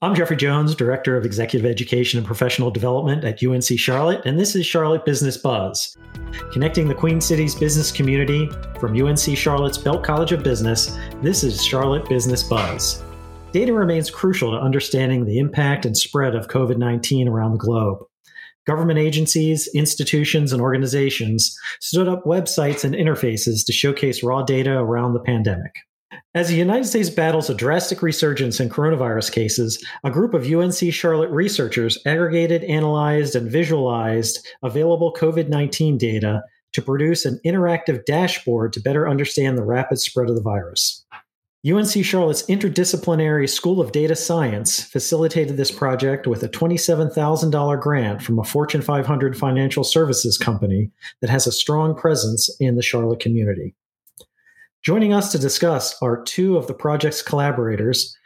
I'm Jeffrey Jones, Director of Executive Education and Professional Development at UNC Charlotte, and this is Charlotte Business Buzz, connecting the Queen City's business community from UNC Charlotte's Belk College of Business. This is Charlotte Business Buzz. Data remains crucial to understanding the impact and spread of COVID 19 around the globe. Government agencies, institutions, and organizations stood up websites and interfaces to showcase raw data around the pandemic. As the United States battles a drastic resurgence in coronavirus cases, a group of UNC Charlotte researchers aggregated, analyzed, and visualized available COVID 19 data to produce an interactive dashboard to better understand the rapid spread of the virus. UNC Charlotte's Interdisciplinary School of Data Science facilitated this project with a $27,000 grant from a Fortune 500 financial services company that has a strong presence in the Charlotte community. Joining us to discuss are two of the project's collaborators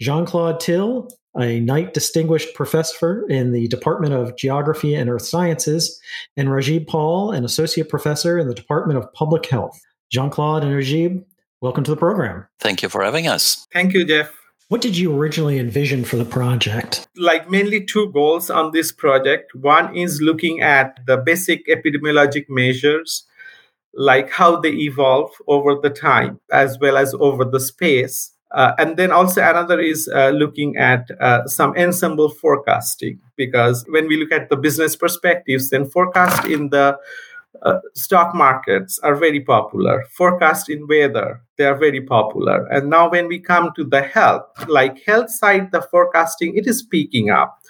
Jean Claude Thill, a Knight Distinguished Professor in the Department of Geography and Earth Sciences, and Rajib Paul, an Associate Professor in the Department of Public Health. Jean Claude and Rajib, welcome to the program. Thank you for having us. Thank you, Jeff. What did you originally envision for the project? Like mainly two goals on this project. One is looking at the basic epidemiologic measures like how they evolve over the time as well as over the space. Uh, and then also another is uh, looking at uh, some ensemble forecasting because when we look at the business perspectives, then forecast in the uh, stock markets are very popular. Forecast in weather, they are very popular. And now when we come to the health, like health side, the forecasting, it is peaking up.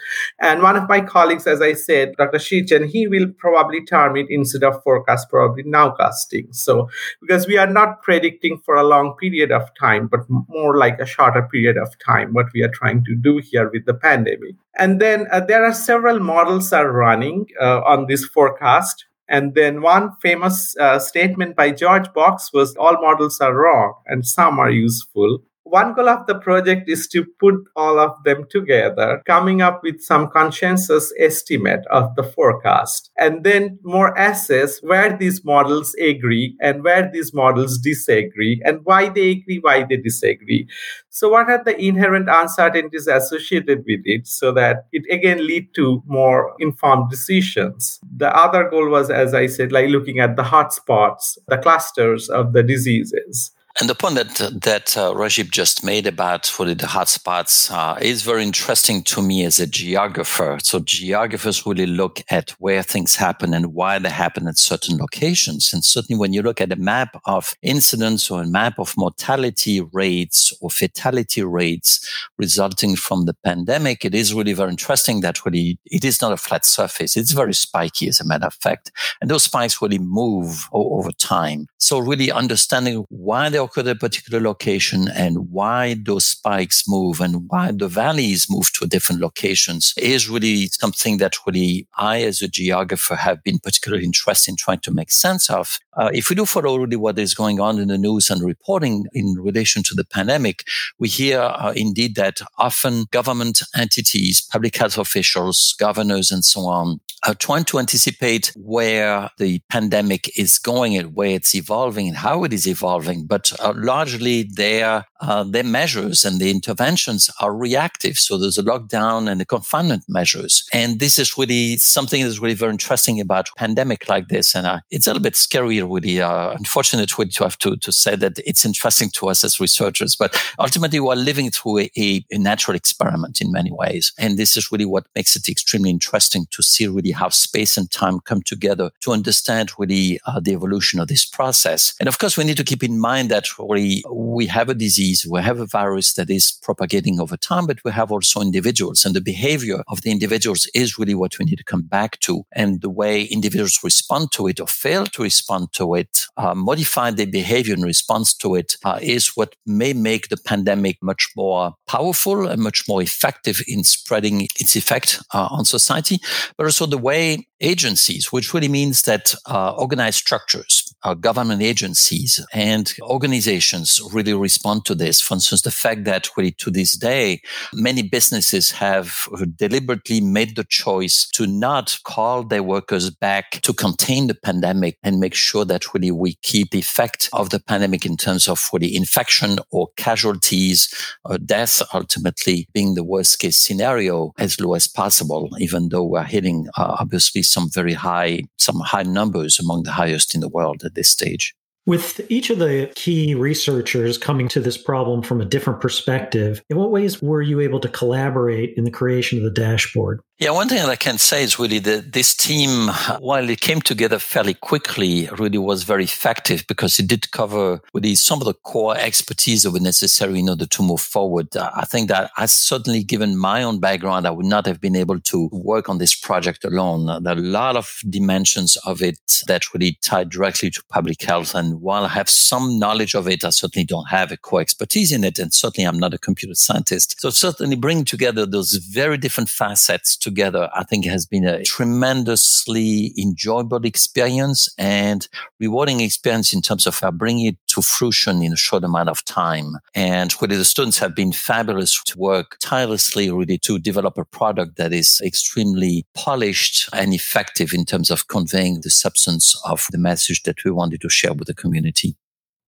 And one of my colleagues, as I said, Dr. Shi Chen, he will probably term it instead of forecast, probably nowcasting. So because we are not predicting for a long period of time, but more like a shorter period of time, what we are trying to do here with the pandemic. And then uh, there are several models are running uh, on this forecast and then one famous uh, statement by George Box was all models are wrong and some are useful one goal of the project is to put all of them together, coming up with some consensus estimate of the forecast, and then more assess where these models agree and where these models disagree, and why they agree, why they disagree. So, what are the inherent uncertainties associated with it so that it again lead to more informed decisions? The other goal was, as I said, like looking at the hotspots, the clusters of the diseases. And the point that that uh, Rajib just made about what the hotspots uh, is very interesting to me as a geographer. So geographers really look at where things happen and why they happen at certain locations. And certainly, when you look at a map of incidents or a map of mortality rates or fatality rates resulting from the pandemic, it is really very interesting that really it is not a flat surface. It's very spiky, as a matter of fact, and those spikes really move over time. So really understanding why they occur at a particular location and why those spikes move and why the valleys move to different locations is really something that really I, as a geographer, have been particularly interested in trying to make sense of. Uh, if we do follow really what is going on in the news and reporting in relation to the pandemic, we hear uh, indeed that often government entities, public health officials, governors, and so on are trying to anticipate where the pandemic is going and where it's evolving and how it is evolving. But uh, largely their uh, their measures and the interventions are reactive. So there's a lockdown and the confinement measures, and this is really something that's really very interesting about a pandemic like this. And uh, it's a little bit scary, really. Uh, unfortunate to have to to say that it's interesting to us as researchers, but ultimately we're living through a, a, a natural experiment in many ways, and this is really what makes it extremely interesting to see really how space and time come together to understand really uh, the evolution of this process. And of course, we need to keep in mind that we, we have a disease, we have a virus that is propagating over time, but we have also individuals and the behavior of the individuals is really what we need to come back to. And the way individuals respond to it or fail to respond to it, uh, modify their behavior in response to it, uh, is what may make the pandemic much more powerful and much more effective in spreading its effect uh, on society, but also the way agencies, which really means that uh, organized structures, uh, government agencies and organizations really respond to this. For instance, the fact that really to this day, many businesses have deliberately made the choice to not call their workers back to contain the pandemic and make sure that really we keep the effect of the pandemic in terms of really infection or casualties or death ultimately being the worst case scenario as low as possible, even though we're hitting uh, obviously some very high, some high numbers among the highest in the world at this stage. With each of the key researchers coming to this problem from a different perspective, in what ways were you able to collaborate in the creation of the dashboard? Yeah, one thing that I can say is really that this team, while it came together fairly quickly, really was very effective because it did cover really some of the core expertise that were necessary in order to move forward. I think that I certainly, given my own background, I would not have been able to work on this project alone. There are a lot of dimensions of it that really tie directly to public health. And while I have some knowledge of it, I certainly don't have a core expertise in it. And certainly I'm not a computer scientist. So certainly bringing together those very different facets to together, I think it has been a tremendously enjoyable experience and rewarding experience in terms of bringing it to fruition in a short amount of time. And really the students have been fabulous to work tirelessly really to develop a product that is extremely polished and effective in terms of conveying the substance of the message that we wanted to share with the community.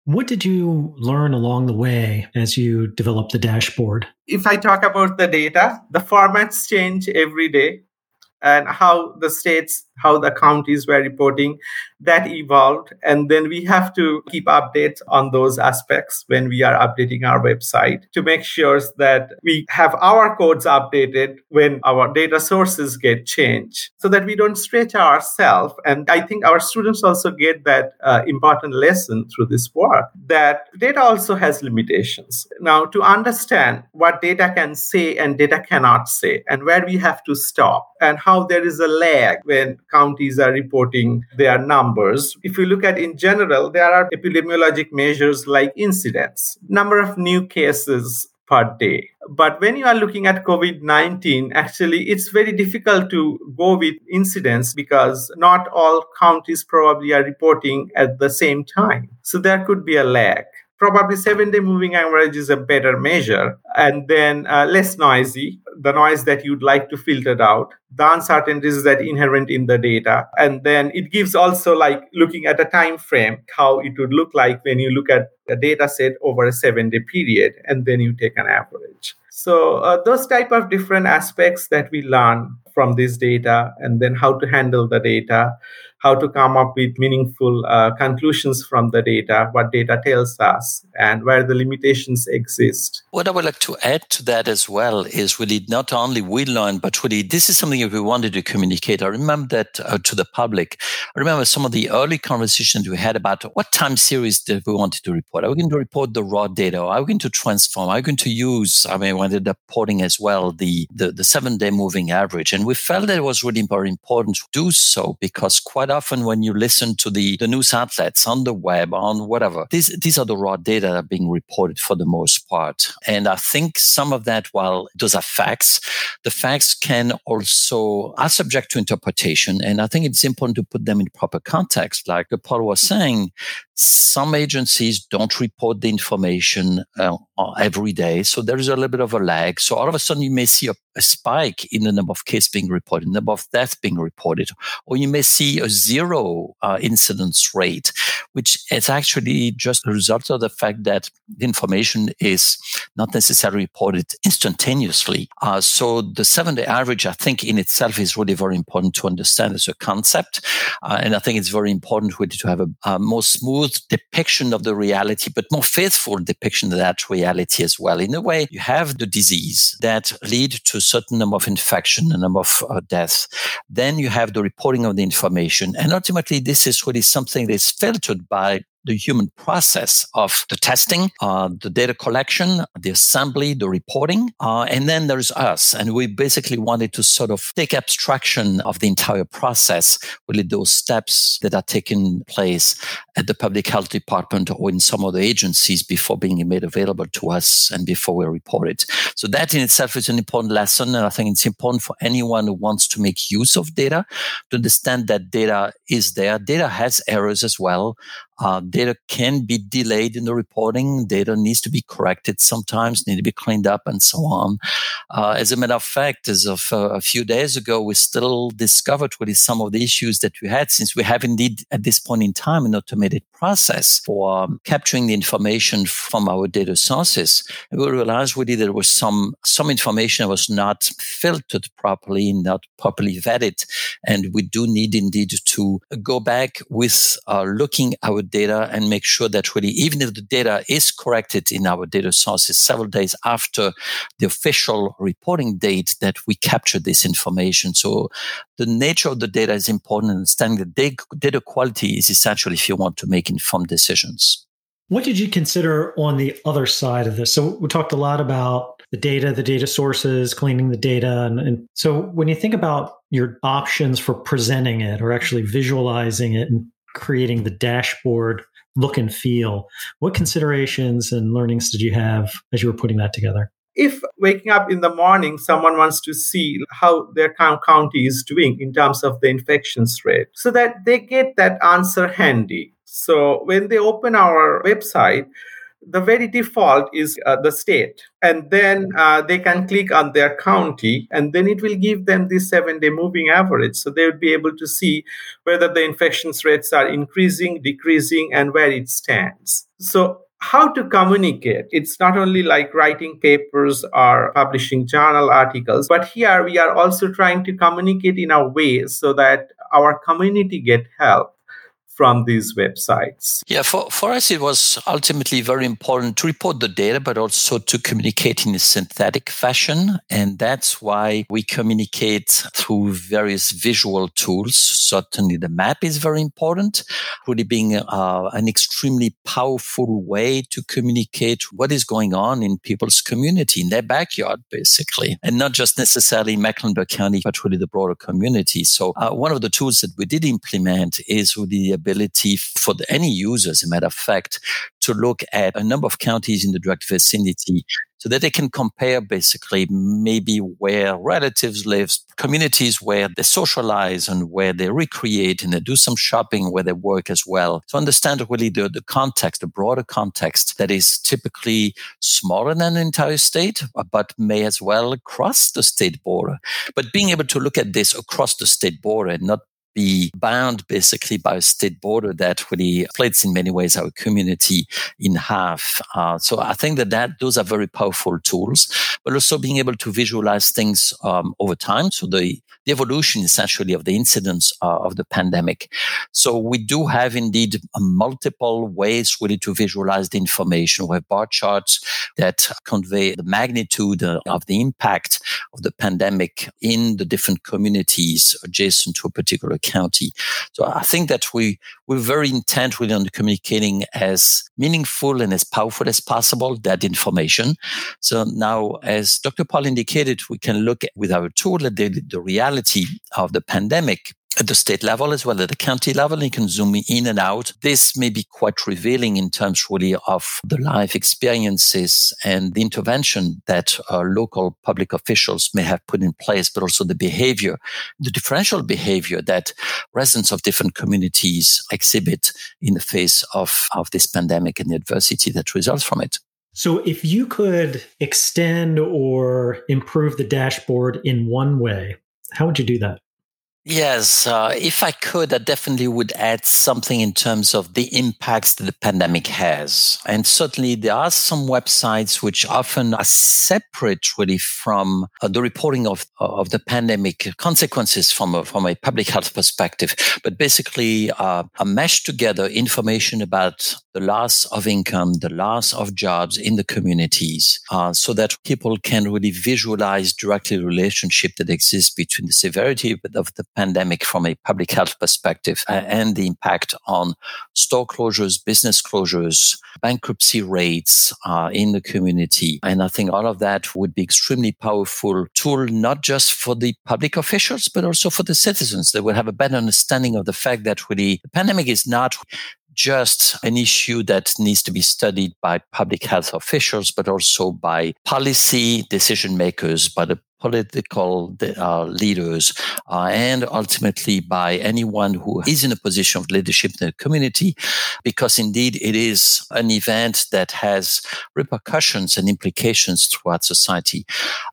What did you learn along the way as you developed the dashboard? If I talk about the data, the formats change every day and how the states how the counties were reporting that evolved and then we have to keep updates on those aspects when we are updating our website to make sure that we have our codes updated when our data sources get changed so that we don't stretch ourselves and i think our students also get that uh, important lesson through this work that data also has limitations now to understand what data can say and data cannot say and where we have to stop and how there is a lag when counties are reporting their numbers. If you look at in general, there are epidemiologic measures like incidence, number of new cases per day. But when you are looking at COVID 19, actually, it's very difficult to go with incidence because not all counties probably are reporting at the same time. So there could be a lag probably seven day moving average is a better measure. And then uh, less noisy the noise that you'd like to filter out the uncertainties that inherent in the data. And then it gives also like looking at a time frame how it would look like when you look at a data set over a seven day period and then you take an average. So uh, those type of different aspects that we learn from this data and then how to handle the data how to come up with meaningful uh, conclusions from the data, what data tells us, and where the limitations exist. What I would like to add to that as well is really not only we learn, but really this is something that we wanted to communicate. I remember that uh, to the public. I remember some of the early conversations we had about what time series did we wanted to report. Are we going to report the raw data? Are we going to transform? Are we going to use, I mean, we ended up reporting as well the, the, the seven day moving average. And we felt that it was really very important to do so because quite quite often when you listen to the, the news outlets on the web, on whatever, these, these are the raw data that are being reported for the most part. And I think some of that, while those are facts, the facts can also are subject to interpretation. And I think it's important to put them in proper context. Like Paul was saying, some agencies don't report the information uh, every day. So there is a little bit of a lag. So all of a sudden you may see a, a spike in the number of cases being reported, number of deaths being reported, or you may see a zero uh, incidence rate, which is actually just a result of the fact that the information is not necessarily reported instantaneously. Uh, so the seven day average, I think in itself is really very important to understand as a concept. Uh, and I think it's very important really to have a, a more smooth depiction of the reality, but more faithful depiction of that reality as well. In a way, you have the disease that lead to a certain number of infection, a number of uh, deaths. Then you have the reporting of the information. And ultimately, this is really something that is filtered by the human process of the testing, uh, the data collection, the assembly, the reporting, uh, and then there's us. And we basically wanted to sort of take abstraction of the entire process, really those steps that are taking place at the public health department or in some other agencies before being made available to us and before we report it. So that in itself is an important lesson. And I think it's important for anyone who wants to make use of data to understand that data is there. Data has errors as well. Uh, data can be delayed in the reporting. Data needs to be corrected sometimes, need to be cleaned up and so on. Uh, as a matter of fact, as of uh, a few days ago, we still discovered really some of the issues that we had since we have indeed at this point in time an automated process for um, capturing the information from our data sources. And we realized really there was some, some information that was not filtered properly, not properly vetted. And we do need indeed to go back with uh, looking our data and make sure that really, even if the data is corrected in our data sources several days after the official reporting date, that we capture this information. So the nature of the data is important. Understanding the data quality is essential if you want to make informed decisions. What did you consider on the other side of this? So we talked a lot about the data, the data sources, cleaning the data. And, and, so when you think about your options for presenting it or actually visualizing it and creating the dashboard look and feel, what considerations and learnings did you have as you were putting that together? If waking up in the morning, someone wants to see how their county is doing in terms of the infections rate, so that they get that answer handy. So when they open our website, the very default is uh, the state. And then uh, they can click on their county and then it will give them the seven day moving average. So they would be able to see whether the infections rates are increasing decreasing and where it stands. So how to communicate? It's not only like writing papers or publishing journal articles but here we are also trying to communicate in a way so that our community get help from these websites? Yeah, for, for us, it was ultimately very important to report the data, but also to communicate in a synthetic fashion. And that's why we communicate through various visual tools. Certainly, the map is very important, really being uh, an extremely powerful way to communicate what is going on in people's community, in their backyard, basically. And not just necessarily Mecklenburg County, but really the broader community. So, uh, one of the tools that we did implement is really the ability for the, any user, as a matter of fact, to look at a number of counties in the direct vicinity so that they can compare basically maybe where relatives live, communities where they socialize and where they recreate and they do some shopping where they work as well. To understand really the, the context, the broader context that is typically smaller than an entire state, uh, but may as well cross the state border. But being able to look at this across the state border and not be bound basically by a state border that really splits in many ways our community in half. Uh, so I think that, that those are very powerful tools, but also being able to visualize things um, over time. So the, the evolution essentially of the incidence uh, of the pandemic. So we do have indeed multiple ways really to visualize the information. We have bar charts that convey the magnitude uh, of the impact of the pandemic in the different communities adjacent to a particular county. So I think that we, we're very intent really on communicating as meaningful and as powerful as possible that information. So now, as Dr. Paul indicated, we can look with our tool at the, the reality of the pandemic at the state level as well as the county level. You can zoom in and out. This may be quite revealing in terms really of the life experiences and the intervention that uh, local public officials may have put in place, but also the behavior, the differential behavior that residents of different communities exhibit in the face of, of this pandemic and the adversity that results from it. So, if you could extend or improve the dashboard in one way, how would you do that? Yes, uh, if I could, I definitely would add something in terms of the impacts that the pandemic has. And certainly there are some websites which often are separate really from uh, the reporting of, of the pandemic consequences from a, from a public health perspective, but basically uh, are meshed together information about the loss of income, the loss of jobs in the communities, uh, so that people can really visualize directly the relationship that exists between the severity of the pandemic from a public health perspective uh, and the impact on store closures, business closures, bankruptcy rates uh, in the community. And I think all of that would be extremely powerful tool, not just for the public officials, but also for the citizens. They will have a better understanding of the fact that really the pandemic is not just an issue that needs to be studied by public health officials, but also by policy decision makers, by the political uh, leaders uh, and ultimately by anyone who is in a position of leadership in the community, because indeed it is an event that has repercussions and implications throughout society.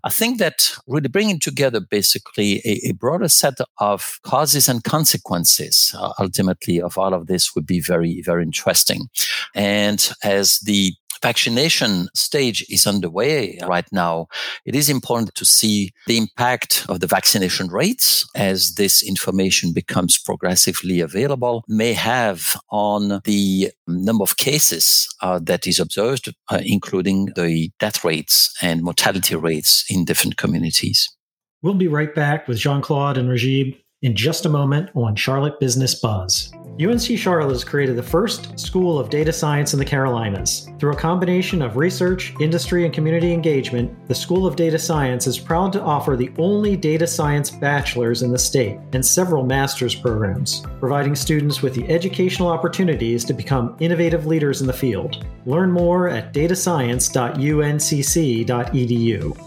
I think that really bringing together basically a, a broader set of causes and consequences uh, ultimately of all of this would be very, very interesting. And as the vaccination stage is underway right now, it is important to see the impact of the vaccination rates as this information becomes progressively available may have on the number of cases uh, that is observed, uh, including the death rates and mortality rates in different communities. We'll be right back with Jean Claude and Rajib in just a moment on Charlotte Business Buzz. UNC Charlotte has created the first school of data science in the Carolinas. Through a combination of research, industry, and community engagement, the School of Data Science is proud to offer the only data science bachelor's in the state and several master's programs, providing students with the educational opportunities to become innovative leaders in the field. Learn more at datascience.uncc.edu.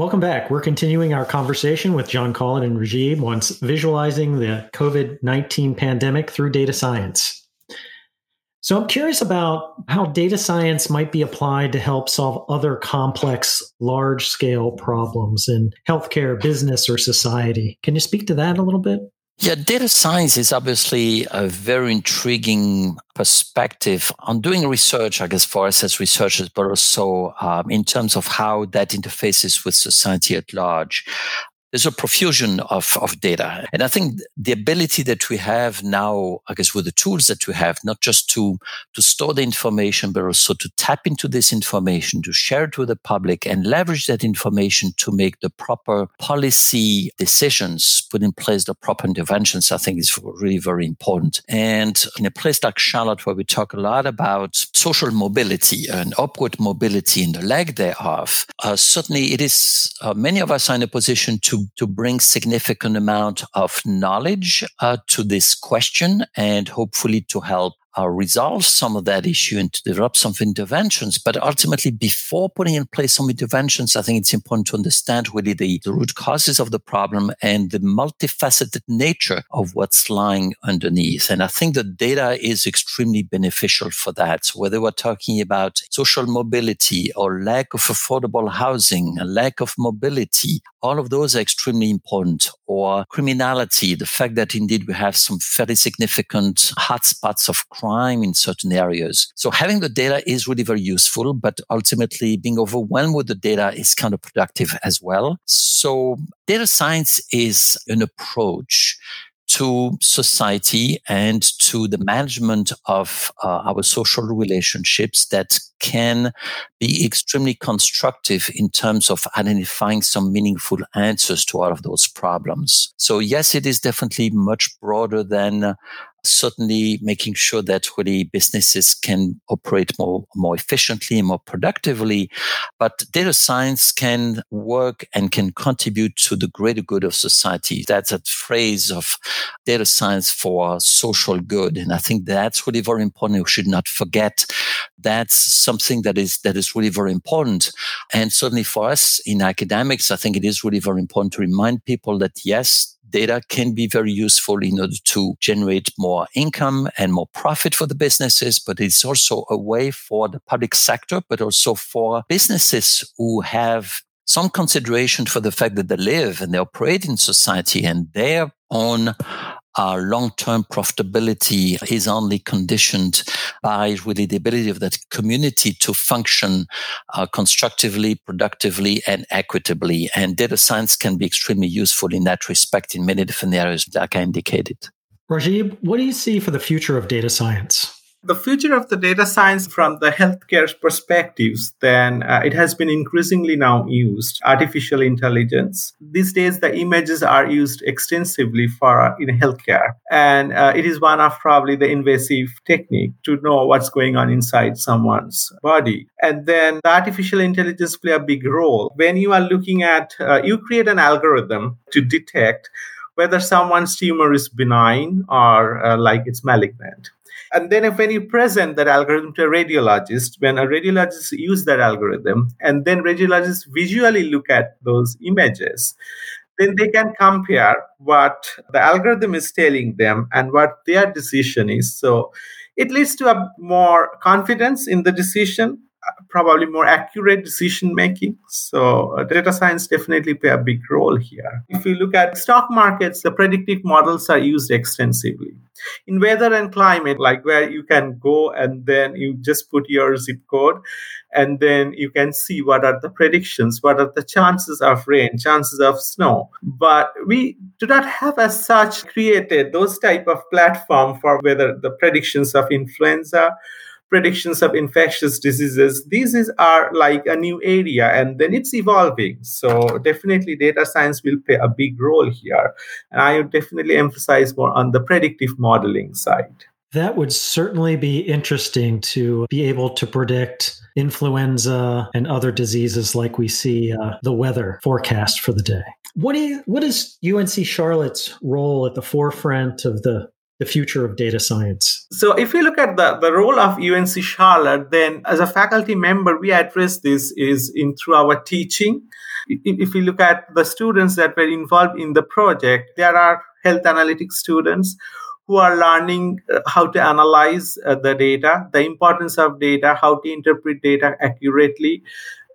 Welcome back. We're continuing our conversation with Jean Claude and Rajib on visualizing the COVID 19 pandemic through data science. So I'm curious about how data science might be applied to help solve other complex, large scale problems in healthcare, business, or society. Can you speak to that a little bit? Yeah, data science is obviously a very intriguing perspective on doing research, I guess, for us as researchers, but also um, in terms of how that interfaces with society at large there's a profusion of, of data. And I think the ability that we have now, I guess with the tools that we have, not just to, to store the information, but also to tap into this information, to share it with the public and leverage that information to make the proper policy decisions, put in place the proper interventions, I think is really very important. And in a place like Charlotte, where we talk a lot about social mobility and upward mobility in the leg thereof, uh, certainly it is, uh, many of us are in a position to to, bring significant amount of knowledge uh, to this question and hopefully to help uh, resolve some of that issue and to develop some interventions. But ultimately, before putting in place some interventions, I think it's important to understand really the, the root causes of the problem and the multifaceted nature of what's lying underneath. And I think the data is extremely beneficial for that. So whether we're talking about social mobility or lack of affordable housing, a lack of mobility, all of those are extremely important. Or criminality, the fact that indeed we have some fairly significant hotspots of crime in certain areas. So having the data is really very useful, but ultimately being overwhelmed with the data is counterproductive as well. So data science is an approach to society and to the management of uh, our social relationships that can be extremely constructive in terms of identifying some meaningful answers to all of those problems. So yes, it is definitely much broader than certainly making sure that really businesses can operate more, more efficiently, more productively. But data science can work and can contribute to the greater good of society. That's a phrase of data science for social good. And I think that's really very important. We should not forget that's something that is, that is really very important. And certainly for us in academics, I think it is really very important to remind people that yes, data can be very useful in order to generate more income and more profit for the businesses, but it's also a way for the public sector, but also for businesses who have some consideration for the fact that they live and they operate in society and their own our long-term profitability is only conditioned by really the ability of that community to function uh, constructively, productively, and equitably. And data science can be extremely useful in that respect in many different areas, like I indicated. Rajib, what do you see for the future of data science? The future of the data science from the healthcare perspectives, then uh, it has been increasingly now used. Artificial intelligence. These days, the images are used extensively for uh, in healthcare, and uh, it is one of probably the invasive technique to know what's going on inside someone's body. And then the artificial intelligence play a big role when you are looking at. Uh, you create an algorithm to detect whether someone's tumor is benign or uh, like it's malignant And then if when you present that algorithm to a radiologist, when a radiologist use that algorithm, and then radiologists visually look at those images, then they can compare what the algorithm is telling them and what their decision is. So it leads to a more confidence in the decision probably more accurate decision making. So uh, data science definitely play a big role here. If you look at stock markets, the predictive models are used extensively. In weather and climate, like where you can go and then you just put your zip code and then you can see what are the predictions, what are the chances of rain, chances of snow. But we do not have as such created those type of platform for whether the predictions of influenza predictions of infectious diseases. These is, are like a new area and then it's evolving. So definitely data science will play a big role here. And i would definitely emphasize more on the predictive modeling side. That would certainly be interesting to be able to predict influenza and other diseases like we see uh, the weather forecast for the day. What, do you, what is UNC Charlotte's role at the forefront of the the future of data science? So, if we look at the, the role of UNC Charlotte, then as a faculty member, we address this is in through our teaching. If we look at the students that were involved in the project, there are health analytics students who are learning uh, how to analyze uh, the data, the importance of data, how to interpret data accurately.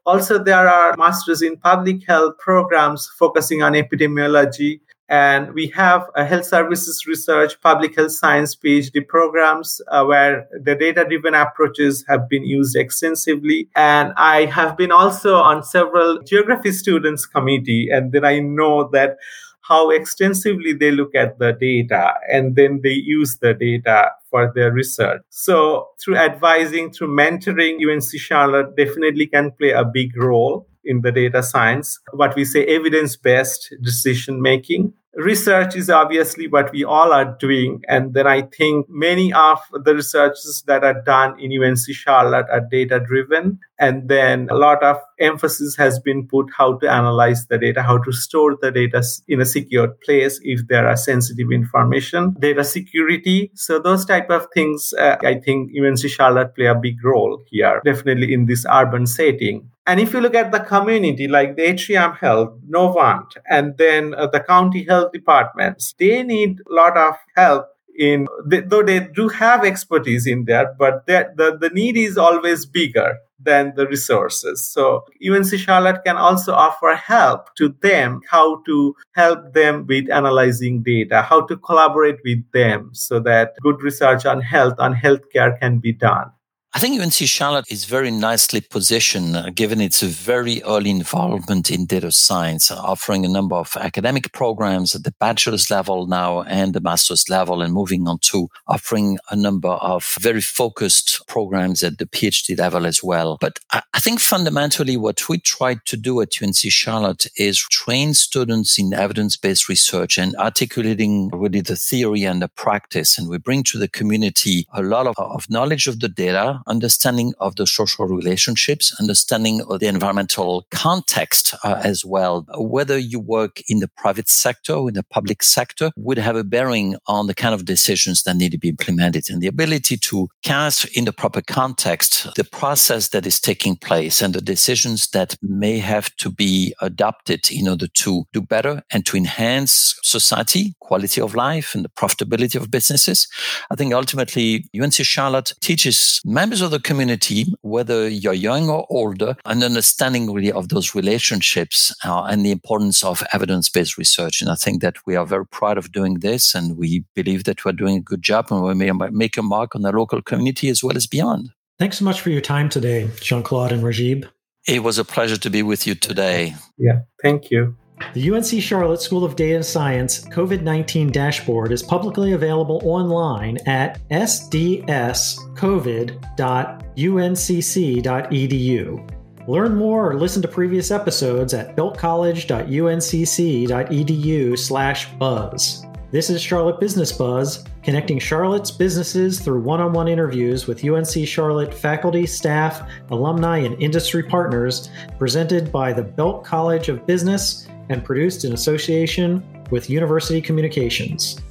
Also, there are masters in public health programs focusing on epidemiology and we have a health services research, public health science PhD programs uh, where the data driven approaches have been used extensively. And I have been also on several geography students committee. And then I know that how extensively they look at the data and then they use the data for their research. So through advising, through mentoring, UNC Charlotte definitely can play a big role in the data science, what we say evidence based decision making research is obviously what we all are doing. And then I think many of the researches that are done in UNC Charlotte are data driven. And then a lot of emphasis has been put how to analyze the data, how to store the data in a secure place if there are sensitive information, data security. So those type of things, uh, I think UNC Charlotte play a big role here, definitely in this urban setting. And if you look at the community, like the Atrium Health, Novant, and then uh, the county health departments, they need a lot of help in, they, though they do have expertise in there, but the, the need is always bigger than the resources. So UNC Charlotte can also offer help to them, how to help them with analyzing data, how to collaborate with them so that good research on health, on healthcare can be done. I think UNC Charlotte is very nicely positioned uh, given its very early involvement in data science, offering a number of academic programs at the bachelor's level now and the master's level, and moving on to offering a number of very focused programs at the PhD level as well. But I, I think fundamentally what we tried to do at UNC Charlotte is train students in evidence-based research and articulating really the theory and the practice. And we bring to the community a lot of, of knowledge of the data, understanding of the social relationships, understanding of the environmental context uh, as well. Whether you work in the private sector or in the public sector would have a bearing on the kind of decisions that need to be implemented and the ability to cast in the proper context the process that is taking place and the decisions that may have to be adopted in order to do better and to enhance society, quality of life and the profitability of businesses. I think ultimately UNC Charlotte teaches members members of the community, whether you're young or older, an understanding really of those relationships uh, and the importance of evidence based research. And I think that we are very proud of doing this. And we believe that we're doing a good job and we may make a mark on the local community as well as beyond. Thanks so much for your time today, Jean Claude and Rajib. It was a pleasure to be with you today. Yeah, thank you. The UNC Charlotte School of Data Science COVID 19 dashboard is publicly available online at sdscovid.uncc.edu. Learn more or listen to previous episodes at belkcollege.uncc.edu/buzz. This is Charlotte Business Buzz, connecting Charlotte's businesses through one-on-one interviews with UNC Charlotte faculty, staff, alumni, and industry partners, presented by the Belk College of Business and produced in association with University Communications.